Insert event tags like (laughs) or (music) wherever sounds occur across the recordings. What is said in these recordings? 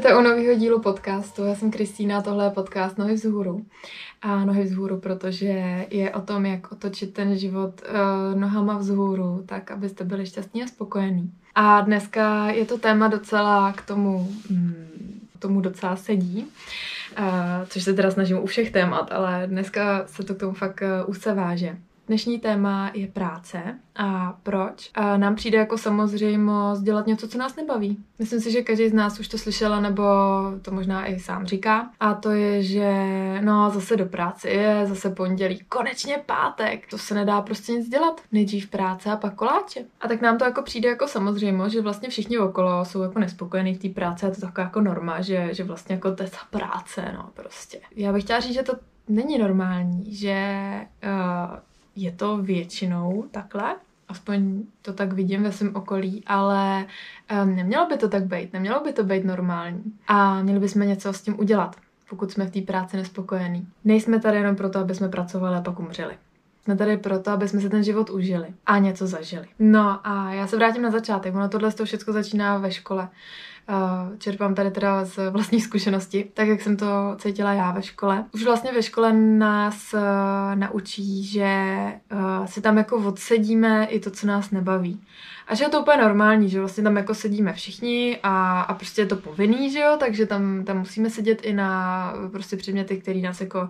Vítejte u nového dílu podcastu. Já jsem Kristýna, tohle je podcast Nohy vzhůru. A Nohy vzhůru, protože je o tom, jak otočit ten život uh, nohama vzhůru, tak abyste byli šťastní a spokojení. A dneska je to téma docela k tomu, mm, tomu docela sedí. Uh, což se teda snažím u všech témat, ale dneska se to k tomu fakt uh, váže. Dnešní téma je práce a proč. A nám přijde jako samozřejmost dělat něco, co nás nebaví. Myslím si, že každý z nás už to slyšela, nebo to možná i sám říká. A to je, že no zase do práce je, zase pondělí, konečně pátek. To se nedá prostě nic dělat. Nejdřív práce a pak koláče. A tak nám to jako přijde jako samozřejmost, že vlastně všichni okolo jsou jako nespokojení v té práci a to taková jako norma, že, že vlastně jako to je ta práce, no prostě. Já bych chtěla říct, že to není normální, že uh, je to většinou takhle, aspoň to tak vidím ve svém okolí, ale um, nemělo by to tak být, nemělo by to být normální. A měli bychom něco s tím udělat, pokud jsme v té práci nespokojení. Nejsme tady jenom proto, aby jsme pracovali a pak umřeli. Jsme tady proto, aby jsme si ten život užili a něco zažili. No a já se vrátím na začátek. Ono tohle to všechno začíná ve škole čerpám tady teda z vlastní zkušenosti, tak jak jsem to cítila já ve škole. Už vlastně ve škole nás uh, naučí, že uh, si tam jako odsedíme i to, co nás nebaví. A že je to úplně normální, že vlastně tam jako sedíme všichni a, a prostě je to povinný, že jo, takže tam, tam musíme sedět i na prostě předměty, které nás jako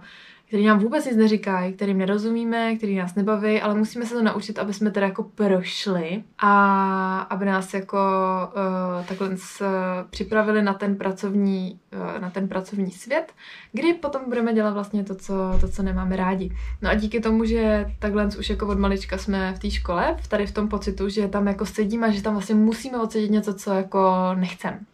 který nám vůbec nic neříkají, kterým nerozumíme, který nás nebaví, ale musíme se to naučit, aby jsme teda jako prošli a aby nás jako uh, takhle s, připravili na ten pracovní, uh, na ten pracovní svět, kdy potom budeme dělat vlastně to co, to, co nemáme rádi. No a díky tomu, že takhle už jako od malička jsme v té škole, tady v tom pocitu, že tam jako sedíme a že tam vlastně musíme odsedět něco, co jako nechcem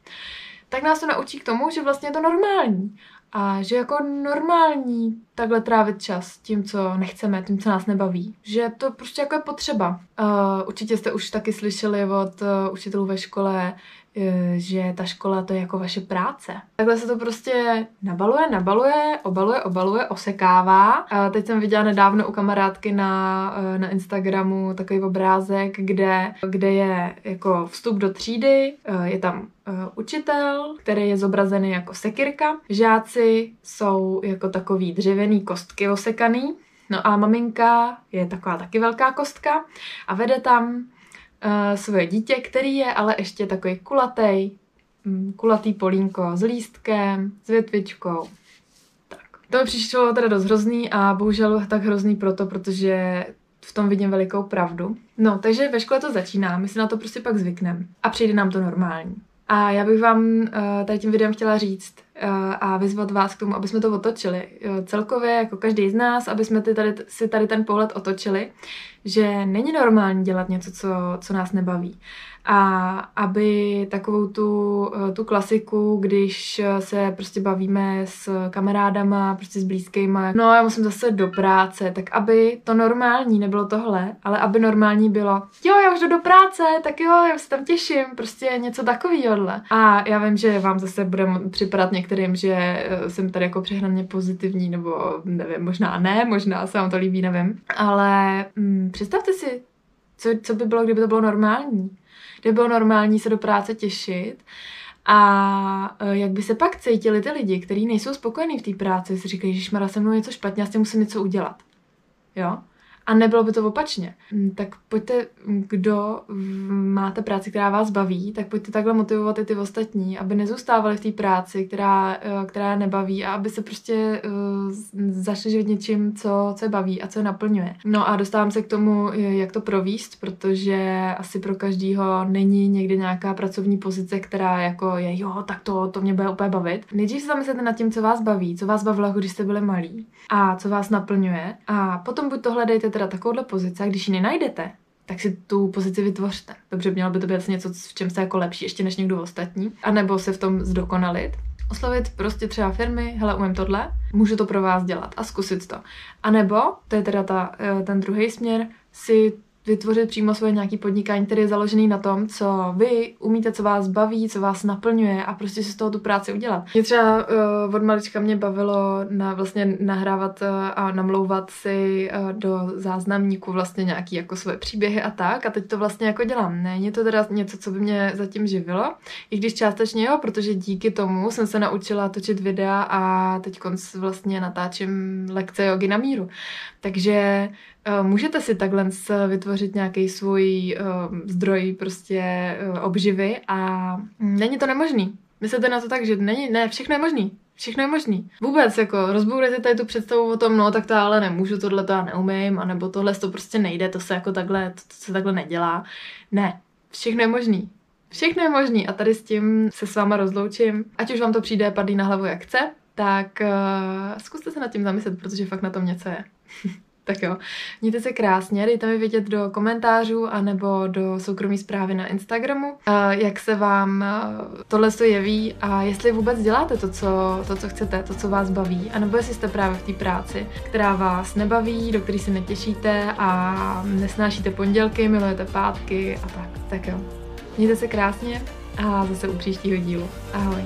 tak nás to naučí k tomu, že vlastně je to normální. A že jako normální takhle trávit čas tím, co nechceme, tím, co nás nebaví. Že to prostě jako je potřeba. Uh, určitě jste už taky slyšeli od uh, učitelů ve škole, že ta škola to je jako vaše práce. Takhle se to prostě nabaluje, nabaluje, obaluje, obaluje, osekává. Uh, teď jsem viděla nedávno u kamarádky na, uh, na Instagramu takový obrázek, kde, kde je jako vstup do třídy, uh, je tam učitel, který je zobrazený jako sekirka. Žáci jsou jako takový dřevěný kostky osekaný. No a maminka je taková taky velká kostka a vede tam uh, svoje dítě, který je ale ještě takový kulatý, um, kulatý polínko s lístkem, s větvičkou. Tak. To mi přišlo teda dost hrozný a bohužel tak hrozný proto, protože v tom vidím velikou pravdu. No, takže ve škole to začíná, my si na to prostě pak zvykneme a přijde nám to normální. A já bych vám uh, tady tím videem chtěla říct a vyzvat vás k tomu, aby jsme to otočili. Uh, celkově, jako každý z nás, aby jsme ty tady, si tady ten pohled otočili, že není normální dělat něco, co, co nás nebaví a aby takovou tu, eh, tu klasiku, když se prostě bavíme s kamarádama, prostě s blízkýma, no já musím zase do práce, tak aby to normální nebylo tohle, ale aby normální bylo, jo, já už jdu do práce, tak jo, já se tam těším, prostě něco takového. A já vím, že vám zase bude připadat některým, že eh, jsem tady jako přehnaně pozitivní, nebo nevím, možná ne, možná se vám to líbí, nevím, ale hm, představte si, co, co by bylo, kdyby to bylo normální kde bylo normální se do práce těšit. A e, jak by se pak cítili ty lidi, kteří nejsou spokojení v té práci, si říkají, že šmara se mnou něco špatně, já s tím musím něco udělat. Jo? A nebylo by to opačně. Mm, tak pojďte, kdo máte práci, která vás baví, tak pojďte takhle motivovat i ty ostatní, aby nezůstávali v té práci, která, eh, která nebaví a aby se prostě uh, zašli živit něčím, co, co je baví a co je naplňuje. No a dostávám se k tomu, jak to províst, protože asi pro každýho není někdy nějaká pracovní pozice, která jako je, jo, tak to, to mě bude úplně bavit. Nejdřív se zamyslete nad tím, co vás baví, co vás bavilo, když jste byli malí a co vás naplňuje a potom buď to hledejte teda takovouhle pozici a když ji nenajdete, tak si tu pozici vytvořte. Dobře, mělo by to být něco, v čem jste jako lepší ještě než někdo ostatní, a nebo se v tom zdokonalit. Oslovit prostě třeba firmy, hele, umím tohle, můžu to pro vás dělat a zkusit to. A nebo, to je teda ta, eh, ten druhý směr, si vytvořit přímo svoje nějaký podnikání, který je založený na tom, co vy umíte, co vás baví, co vás naplňuje a prostě si z toho tu práci udělat. Mě třeba uh, od malička mě bavilo na vlastně nahrávat uh, a namlouvat si uh, do záznamníku vlastně nějaký jako svoje příběhy a tak a teď to vlastně jako dělám. Není to teda něco, co by mě zatím živilo, i když částečně jo, protože díky tomu jsem se naučila točit videa a teď vlastně natáčím lekce jogy na míru. Takže uh, můžete si takhle vytvořit nějaký svůj uh, zdroj prostě uh, obživy a není to nemožný. Myslíte na to tak, že není, ne, všechno je možný. Všechno je možný. Vůbec, jako rozbourejte tady tu představu o tom, no tak to ale nemůžu, tohle to já neumím, anebo tohle to prostě nejde, to se jako takhle, to, to se takhle nedělá. Ne, všechno je možný. Všechno je možný a tady s tím se s váma rozloučím. Ať už vám to přijde padlý na hlavu jak chce, tak uh, zkuste se nad tím zamyslet, protože fakt na tom něco je. (laughs) Tak jo, mějte se krásně, dejte mi vědět do komentářů anebo do soukromí zprávy na Instagramu, jak se vám tohle jeví a jestli vůbec děláte to co, to, co chcete, to, co vás baví, anebo jestli jste právě v té práci, která vás nebaví, do které se netěšíte a nesnášíte pondělky, milujete pátky a tak. Tak jo, mějte se krásně a zase u příštího dílu. Ahoj.